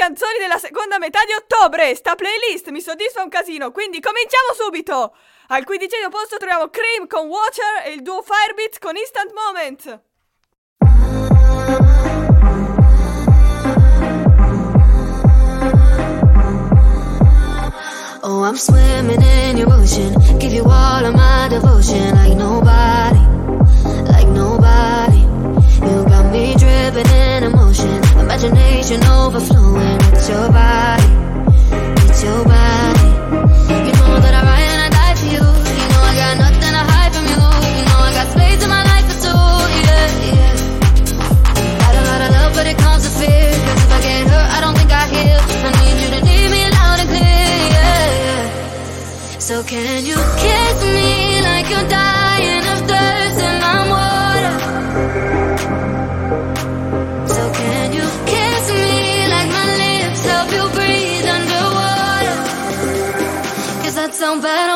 canzoni della seconda metà di ottobre. Sta playlist mi soddisfa un casino, quindi cominciamo subito. Al quindicesimo posto troviamo Cream con Watcher e il duo Firebeat con Instant Moment. Oh, I'm swimming in your ocean. Give you all of my devotion like nobody, like nobody. You got me dripping in emotion. Imagination overflowing with your body, with your body. You know that I ride and I die for you. You know I got nothing to hide from you. You know I got space in my life for two, yeah, yeah. Got a lot of love, but it comes with fear. Cause if I get hurt, I don't think I heal. I need you to need me loud and clear, yeah, yeah. So can you kiss me like you died? down, but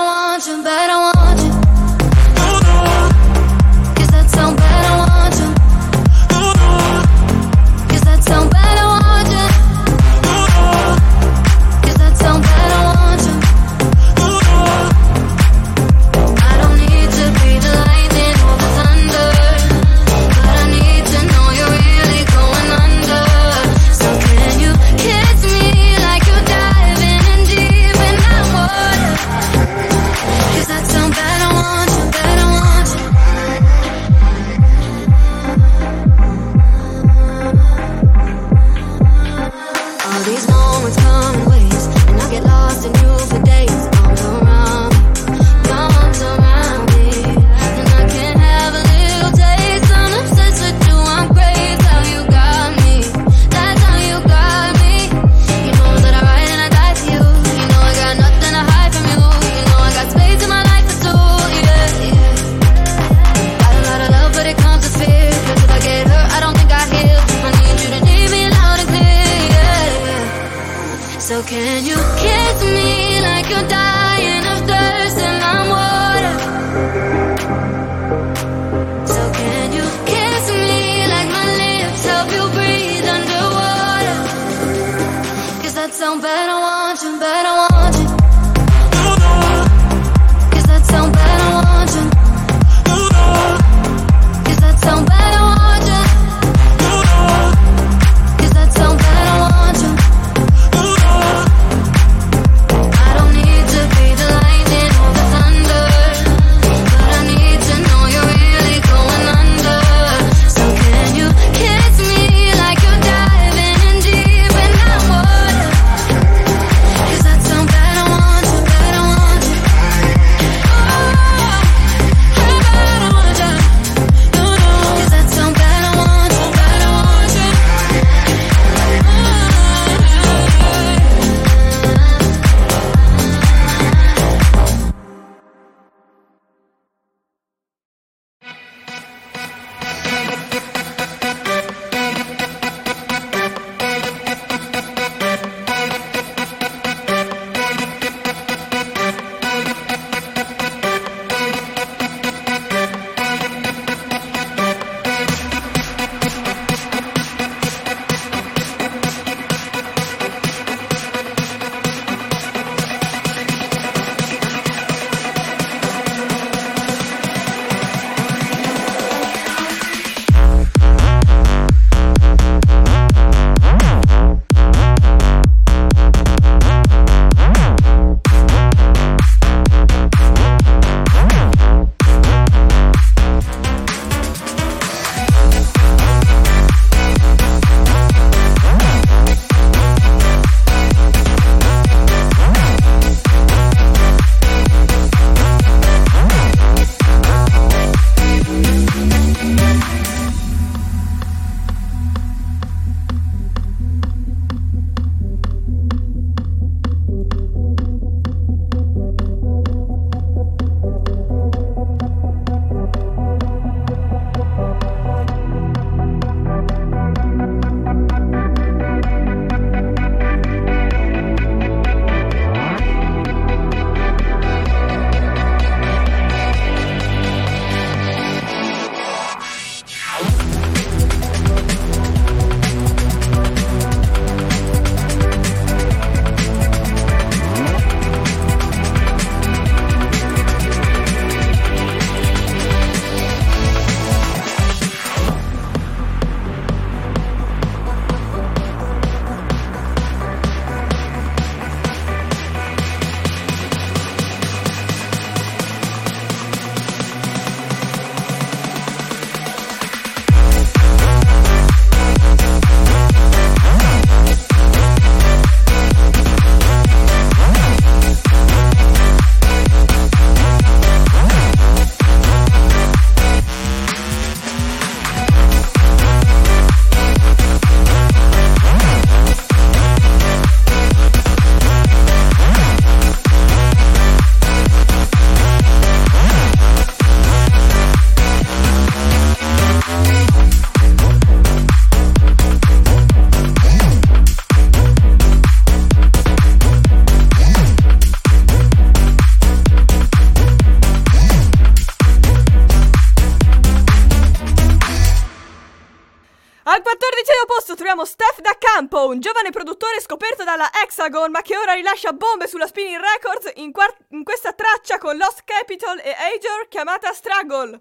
un giovane produttore scoperto dalla Hexagon ma che ora rilascia bombe sulla Spinning Records in, quart- in questa traccia con Lost Capital e Ajor chiamata Struggle.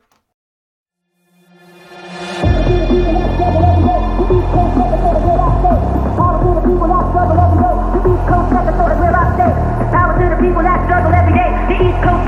people. The East Coast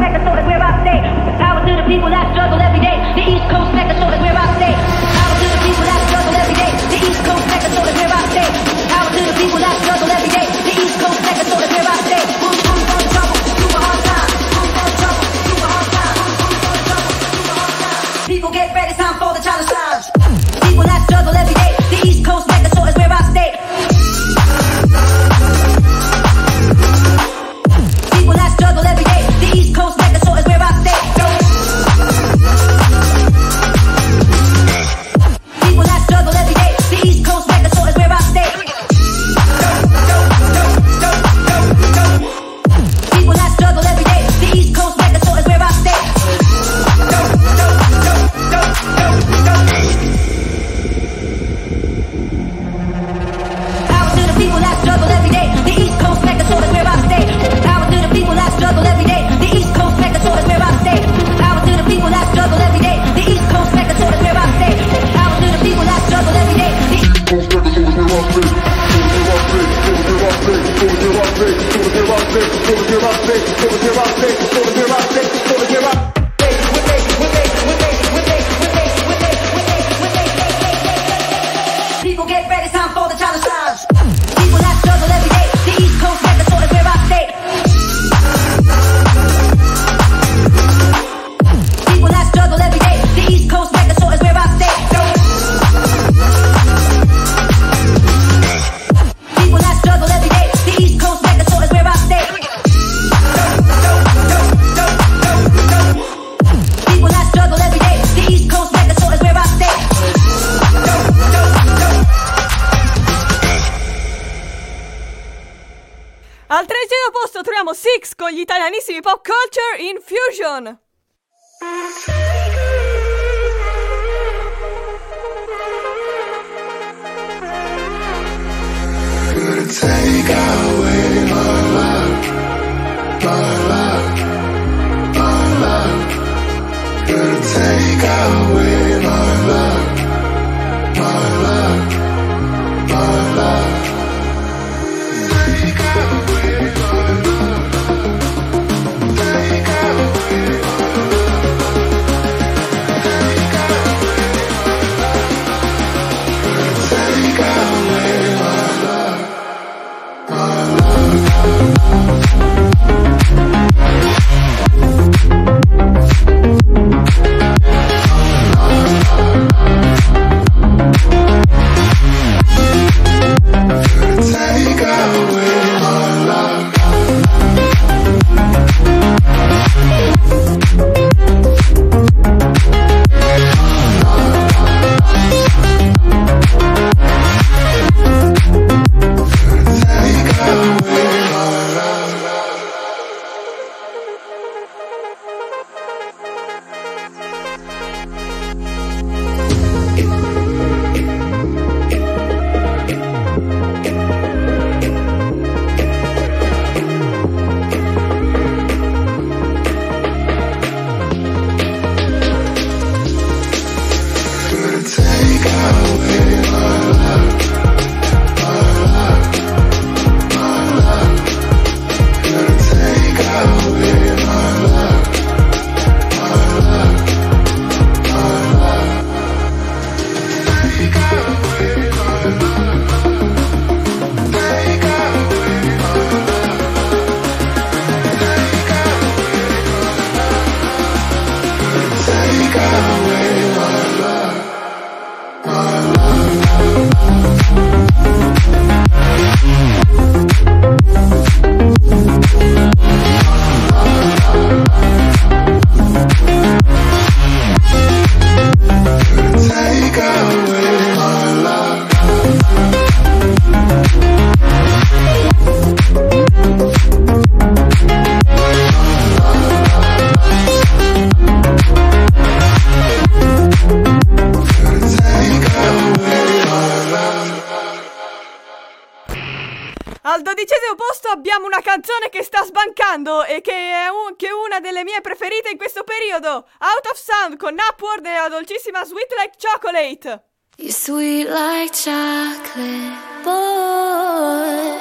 ascoltando e che è, un, che una delle mie preferite in questo periodo, Out of Sound con Upward e la dolcissima Sweet Like Chocolate. You sweet like chocolate, boy.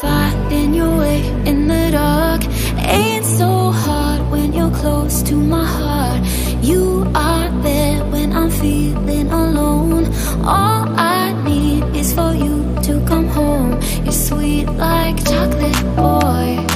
Finding your way in the dark ain't so hard when you're close to my heart. You are there when I'm feeling alone. All I need is for you to come home. You're sweet like chocolate, boy.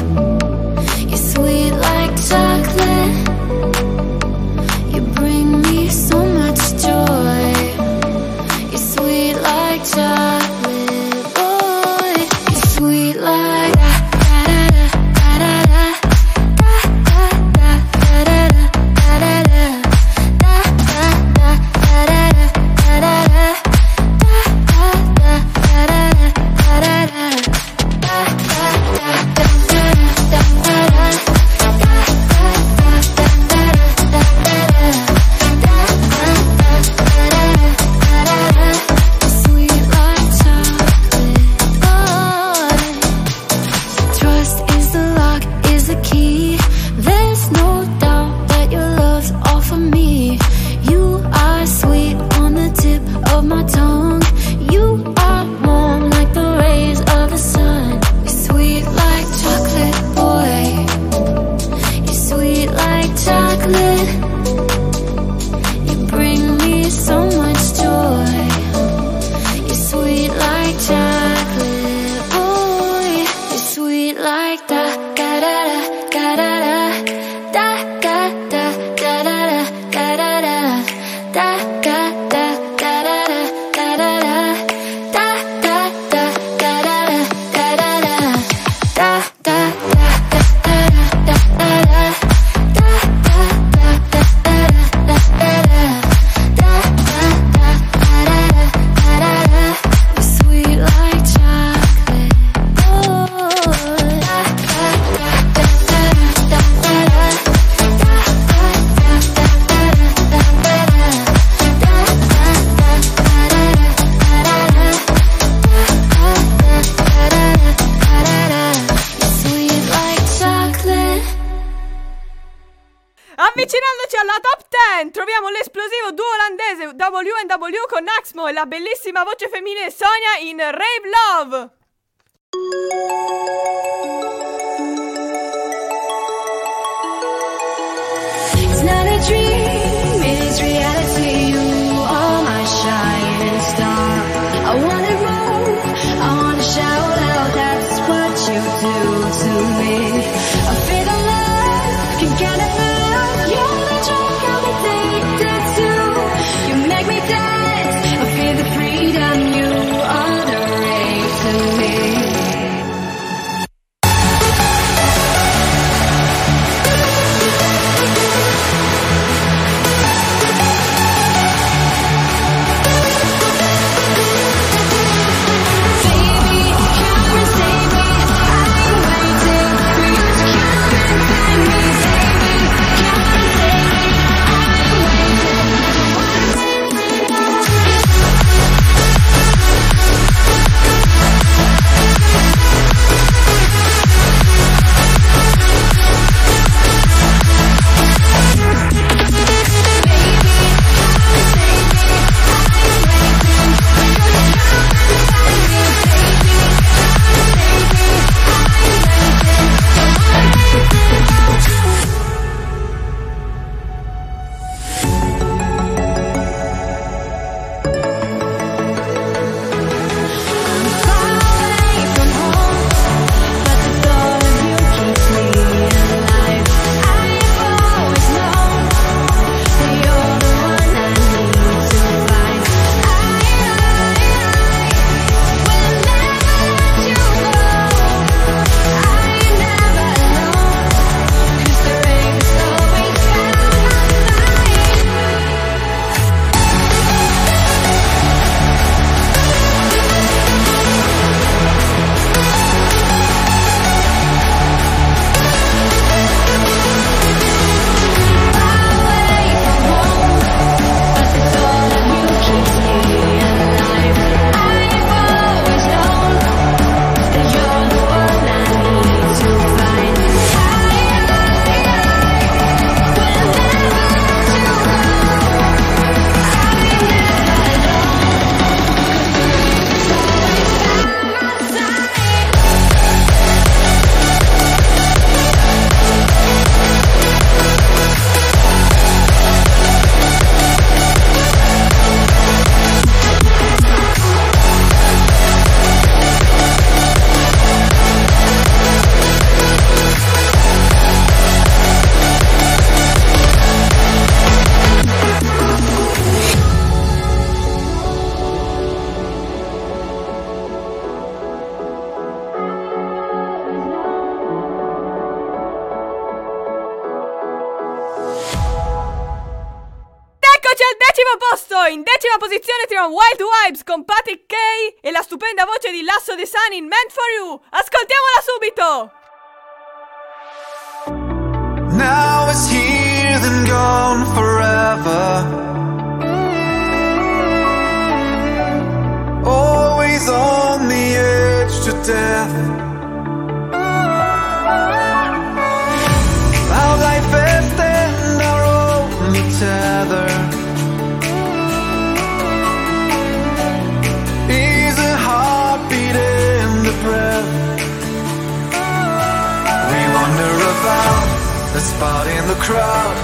A spot in the crowd.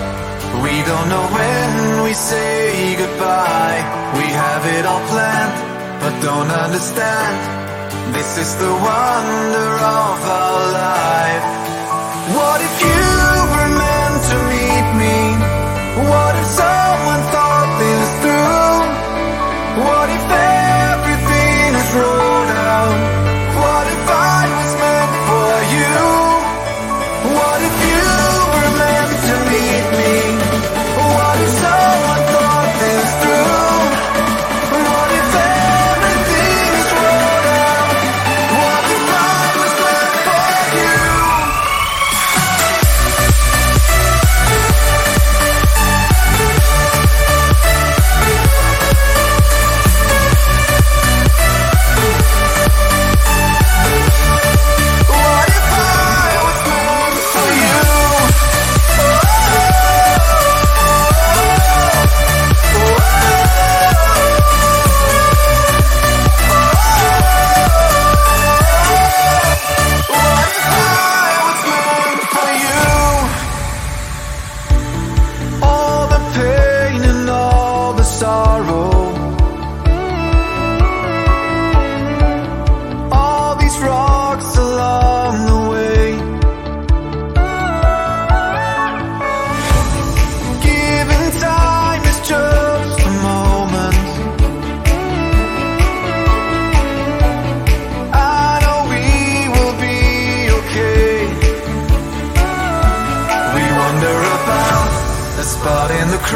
We don't know when we say goodbye. We have it all planned, but don't understand. This is the wonder of our life. What if you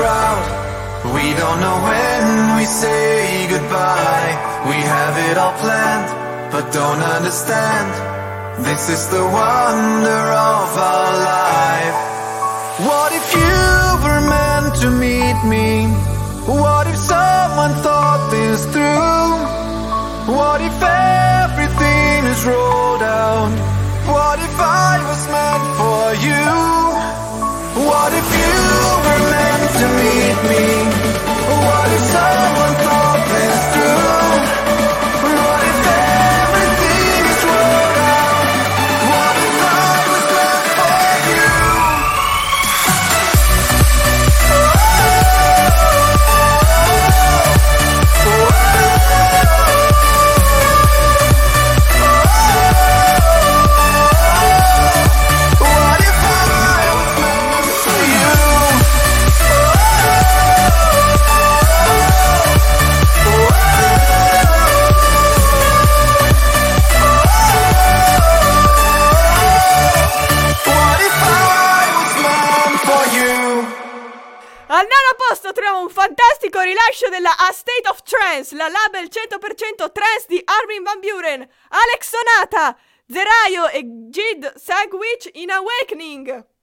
We don't know when we say goodbye. We have it all planned, but don't understand. This is the wonder of our life. What if you were meant to meet me? What if someone thought this through? What if everything is rolled out? What if I was meant for you? What if you were meant to meet me? What if someone thought this fantastico rilascio della A State of Trance, la label 100% trance di Armin Van Buren, Alex Sonata, Zeraio e Jid Sagwich in Awakening.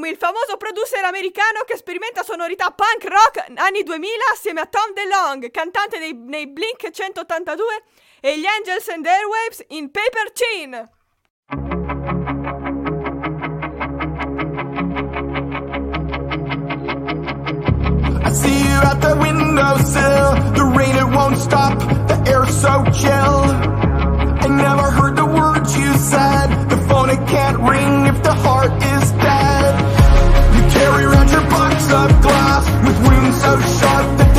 Illenium, il famoso producer americano che sperimenta sonorità punk rock anni 2000 assieme a Tom DeLong, cantante dei, nei Blink 182 e gli Angels and Airwaves in Paper Chin. I see you at the windowsill. The rain, it won't stop. The air's so chill. I never heard the words you said. The phone, it can't ring if the heart is wounds so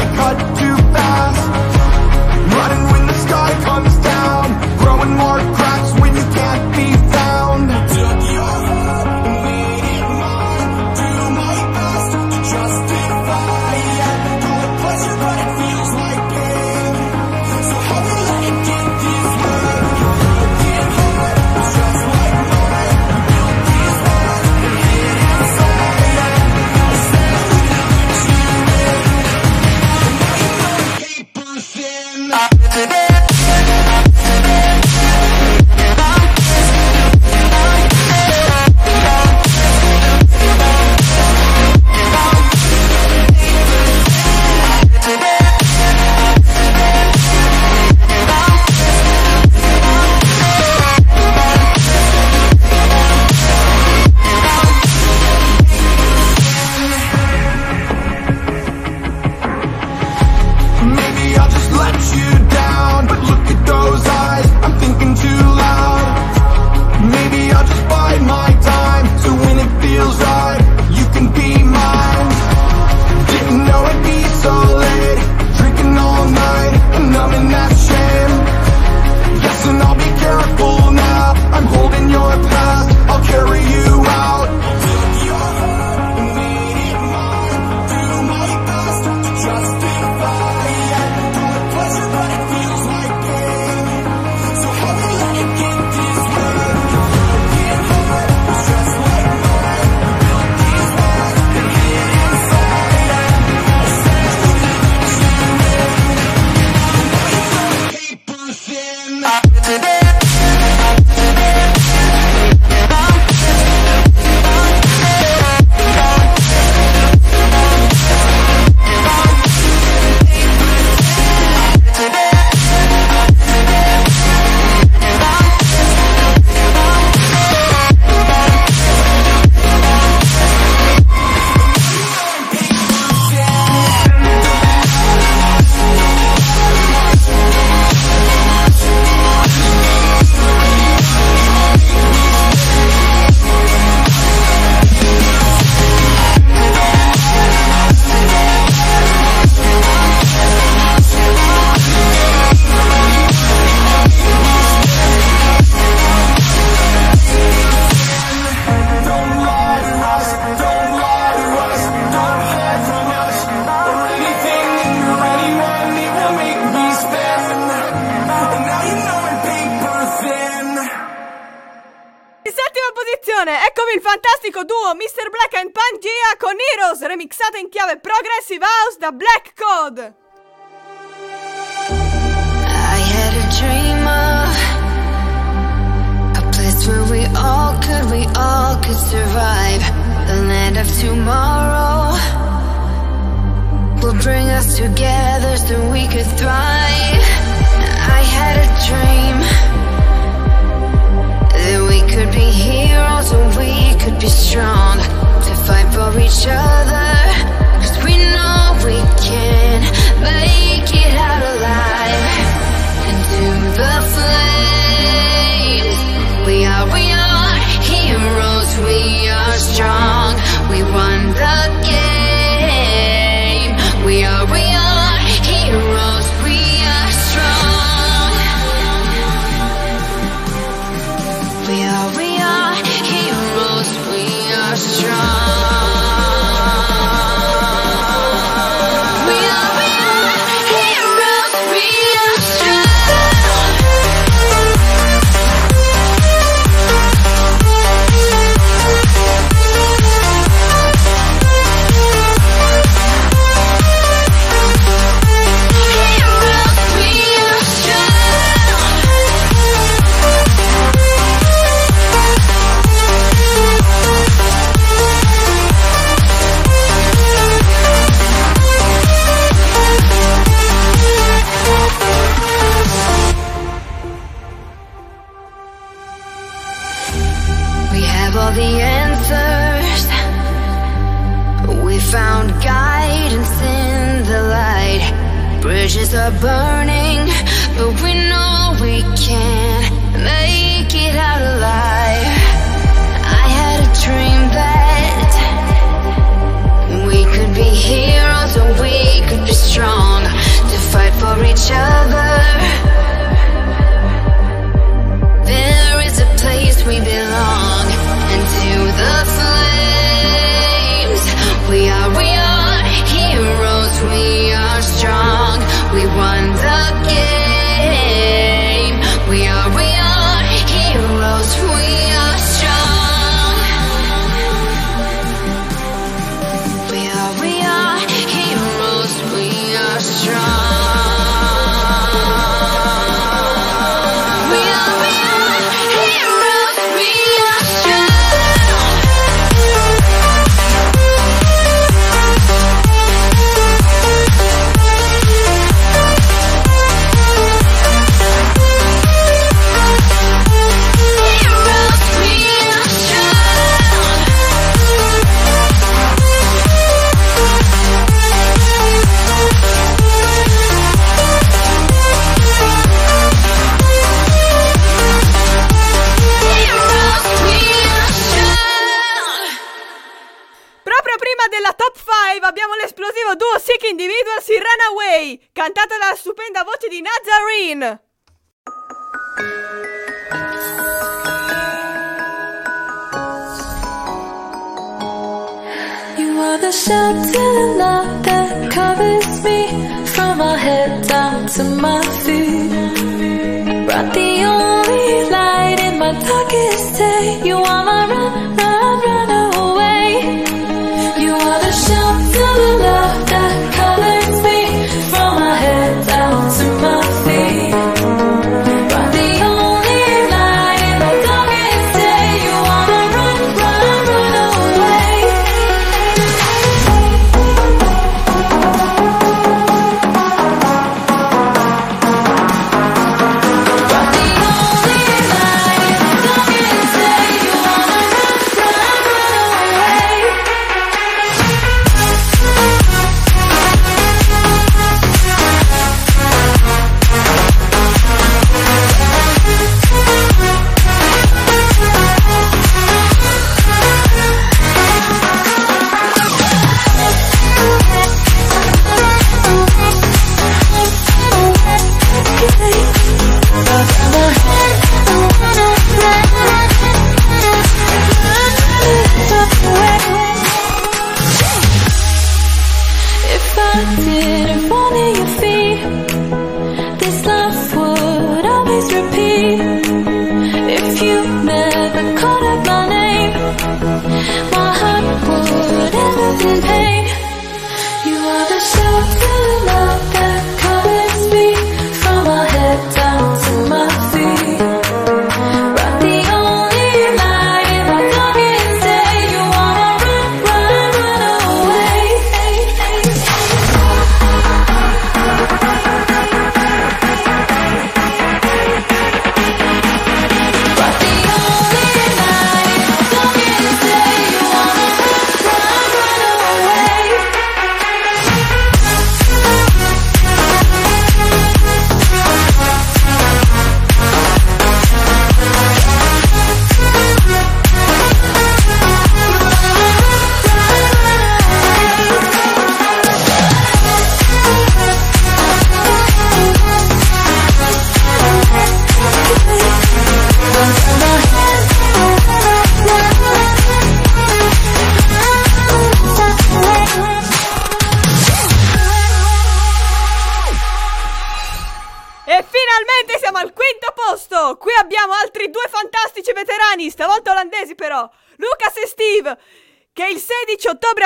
us together so we could thrive. I had a dream That we could be heroes and we could be strong To fight for each other. Cause we know we can make it out alive. Into the burn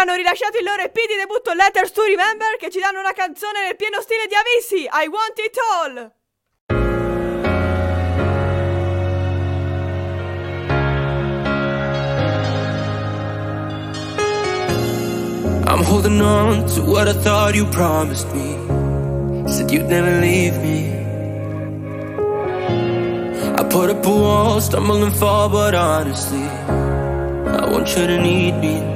hanno rilasciato il loro EP di debutto Letters to Remember che ci danno una canzone nel pieno stile di Avisi, I Want It All! I'm holding on to what I thought you promised me. Said you'd never leave me. I put up a wall, stumble and fall, but honestly, I want you to need me.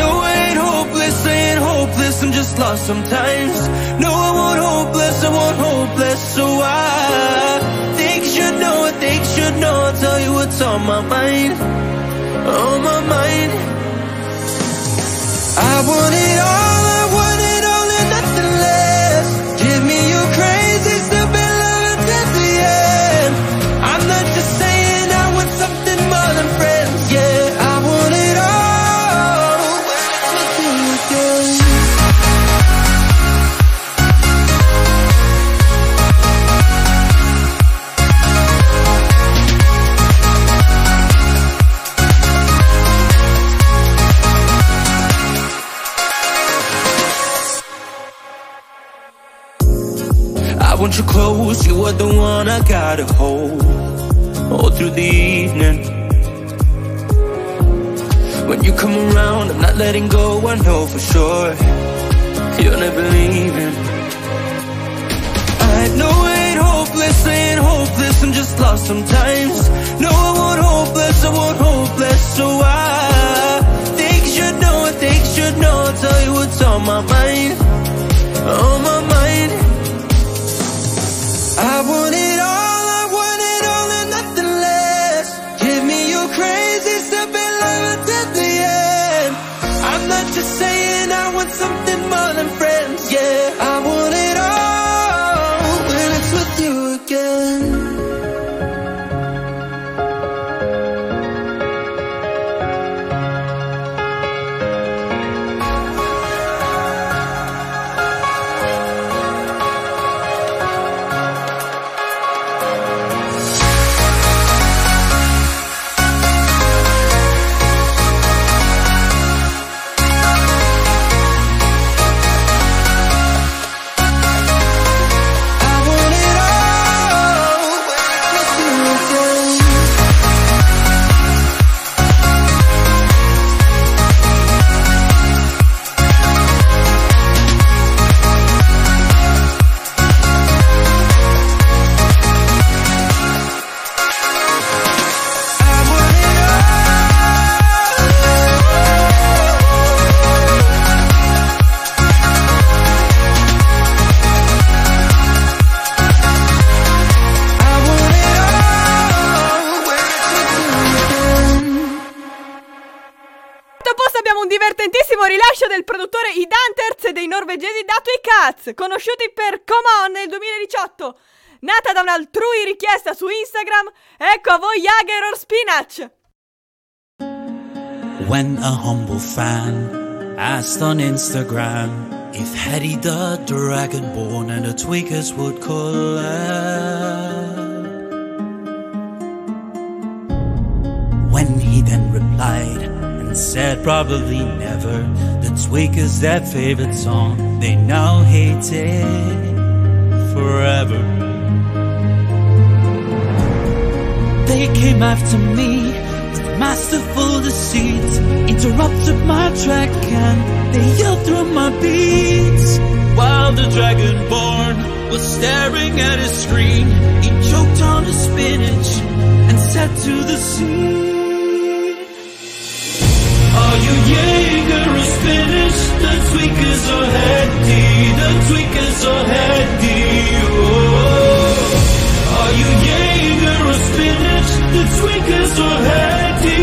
No, I ain't hopeless, I ain't hopeless, I'm just lost sometimes. No, I want hopeless, I want hopeless, so I Think you should know, I think you should know, I'll tell you what's on my mind. On my mind. Sometimes Jager or Spinach. When a humble fan asked on Instagram if Hetty the Dragonborn and the Tweakers would collab. When he then replied and said probably never, the Tweakers their favorite song, they now hate it forever. They came after me with masterful deceit, interrupted my track and they yelled through my beats. While the dragonborn was staring at his screen, he choked on his spinach and said to the sea. Are you Jaeger or spinach? The tweakers are heady, the tweakers are heady. Oh. Are you Jaeger The tweakers are heady.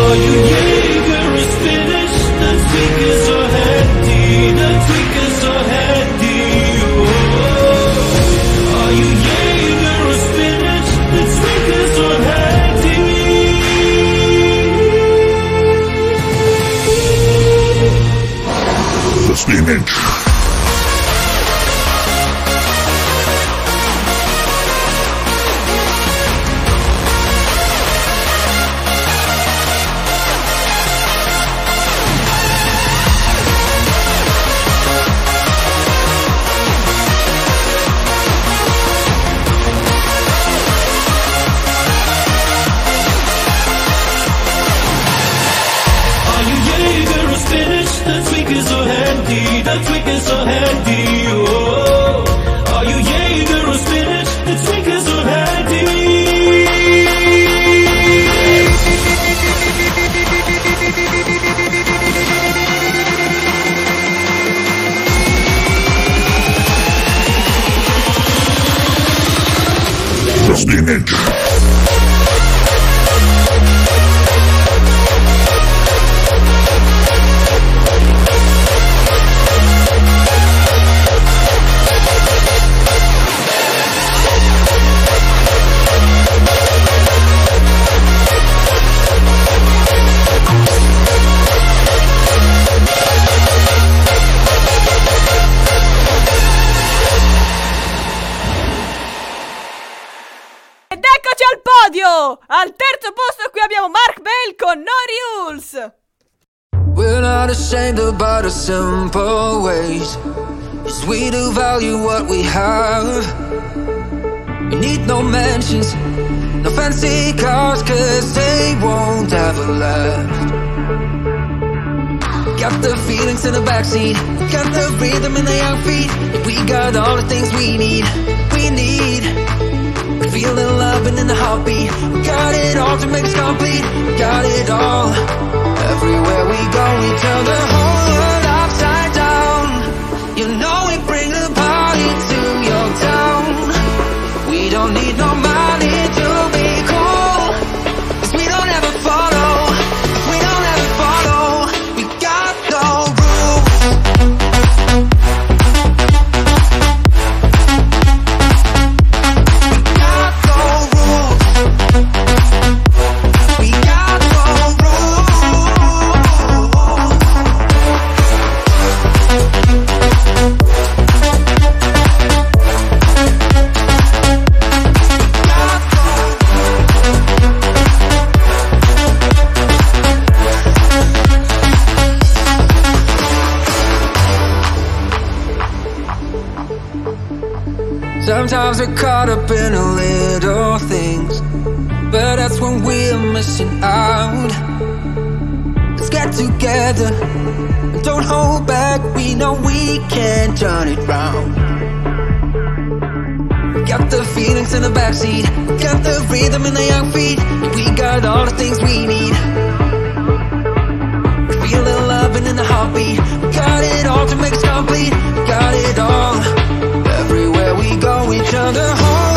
Are you Jaeger or spinach? The tweakers are heady, the tweakers are heady. Oh. Are you Jaeger or spinach? The tweakers are heady. The spinach. Tweakers no no fancy cars, cause they won't ever last. Got the feelings in the backseat, got the rhythm in the feet. We got all the things we need, we need. We feel the love and in the heartbeat. We got it all to make us complete. We got it all. Everywhere we go, we turn the whole world upside down. You know we bring the party to your town. We don't need no Sometimes we're caught up in the little things, but that's when we're missing out. Let's get together don't hold back. We know we can turn it round. Got the feelings in the backseat, got the rhythm in the young feet. We got all the things we need. Feel the love and in the heartbeat. Got it all to make us complete. Got it all. We go, we